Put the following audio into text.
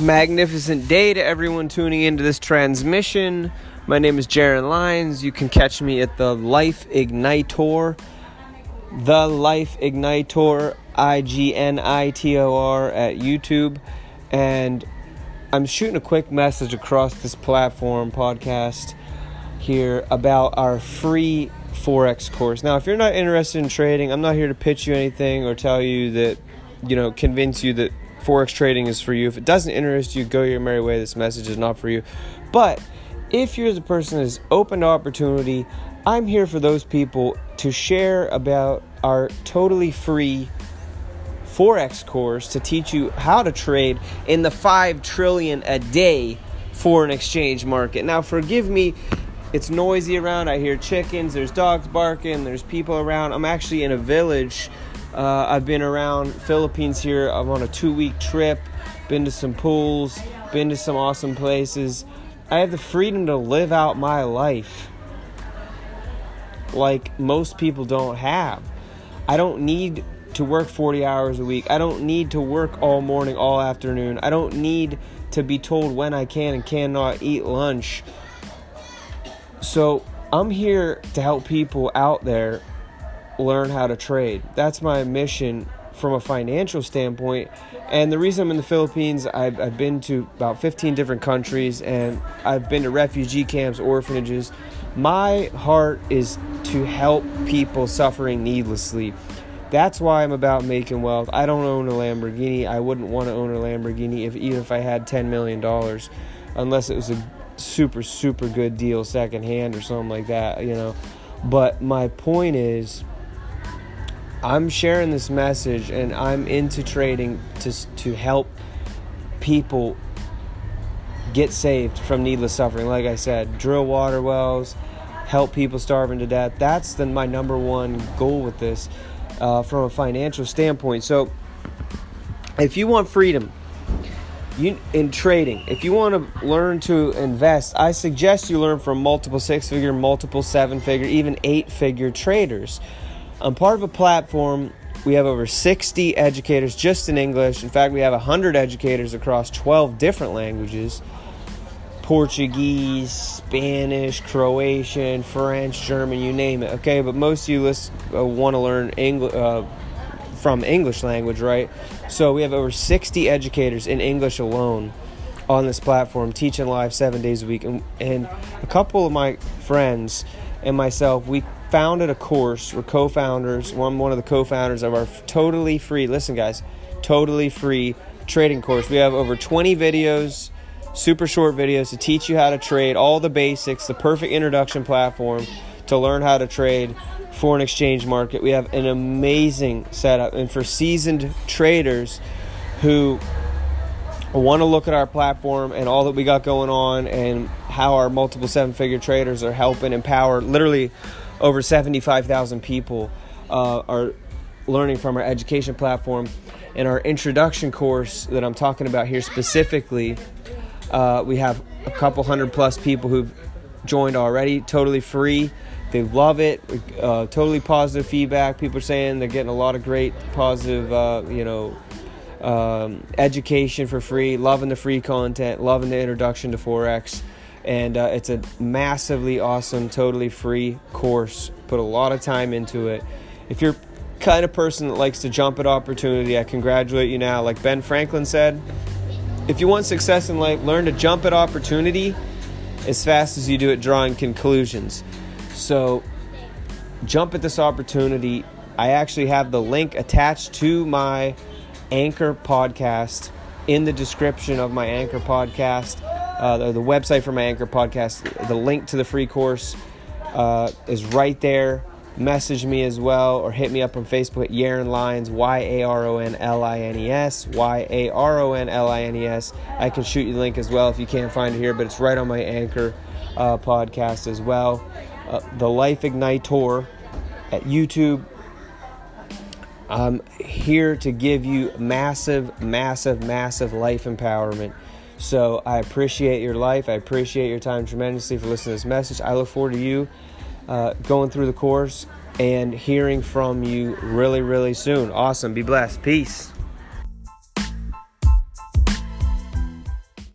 magnificent day to everyone tuning into this transmission. My name is Yaron Lines. You can catch me at the Life Ignitor, the Life Ignitor, I G N I T O R, at YouTube. And I'm shooting a quick message across this platform podcast here about our free Forex course. Now, if you're not interested in trading, I'm not here to pitch you anything or tell you that, you know, convince you that Forex trading is for you. If it doesn't interest you, go your merry way. This message is not for you. But if you're the person that is open to opportunity, I'm here for those people to share about our totally free Forex course to teach you how to trade in the 5 trillion a day foreign exchange market. Now, forgive me, it's noisy around. I hear chickens, there's dogs barking, there's people around. I'm actually in a village uh, I've been around Philippines here. I'm on a two week trip, been to some pools, been to some awesome places. I have the freedom to live out my life like most people don't have. I don't need to work 40 hours a week. I don't need to work all morning, all afternoon. I don't need to be told when I can and cannot eat lunch. So I'm here to help people out there learn how to trade. That's my mission from a financial standpoint. And the reason I'm in the Philippines, I've, I've, been to about 15 different countries and I've been to refugee camps, orphanages. My heart is to help people suffering needlessly. That's why I'm about making wealth. I don't own a Lamborghini. I wouldn't want to own a Lamborghini if even if I had 10 million dollars, unless it was a super super good deal secondhand or something like that, you know. But my point is I'm sharing this message and I'm into trading to, to help people get saved from needless suffering. Like I said, drill water wells, help people starving to death. That's the, my number one goal with this uh, from a financial standpoint. So, if you want freedom you, in trading, if you want to learn to invest, I suggest you learn from multiple six figure, multiple seven figure, even eight figure traders. I'm part of a platform. We have over 60 educators just in English. In fact, we have 100 educators across 12 different languages Portuguese, Spanish, Croatian, French, German, you name it. Okay, but most of you list, uh, want to learn English. Uh, from English language, right? So we have over 60 educators in English alone on this platform teaching live seven days a week. And, and a couple of my friends and myself, we founded a course. We're co-founders. One one of the co-founders of our totally free. Listen, guys, totally free trading course. We have over 20 videos, super short videos to teach you how to trade, all the basics, the perfect introduction platform to learn how to trade foreign exchange market. We have an amazing setup, and for seasoned traders who want to look at our platform and all that we got going on and how our multiple seven figure traders are helping empower literally over 75,000 people uh, are learning from our education platform. In our introduction course that I'm talking about here specifically, uh, we have a couple hundred plus people who've joined already, totally free. They love it. Uh, totally positive feedback. People are saying they're getting a lot of great positive, uh, you know, um, education for free. Loving the free content. Loving the introduction to forex and uh, it's a massively awesome, totally free course. Put a lot of time into it. If you're kind of person that likes to jump at opportunity, I congratulate you now. Like Ben Franklin said, if you want success in life, learn to jump at opportunity as fast as you do at drawing conclusions. So, jump at this opportunity. I actually have the link attached to my Anchor podcast in the description of my Anchor podcast uh, the, website for my Anchor podcast. The link to the free course uh, is right there. Message me as well or hit me up on Facebook Yaron Lines, Y A R O N L I N E S, Y A R O N L I N E S. I can shoot you the link as well if you can't find it here, but it's right on my Anchor uh, podcast as well. Uh, the Life Ignitor at YouTube. I'm here to give you massive, massive, massive life empowerment. So I appreciate your life. I appreciate your time tremendously for listening to this message. I look forward to you uh, going through the course and hearing from you really, really soon. Awesome. Be blessed. Peace.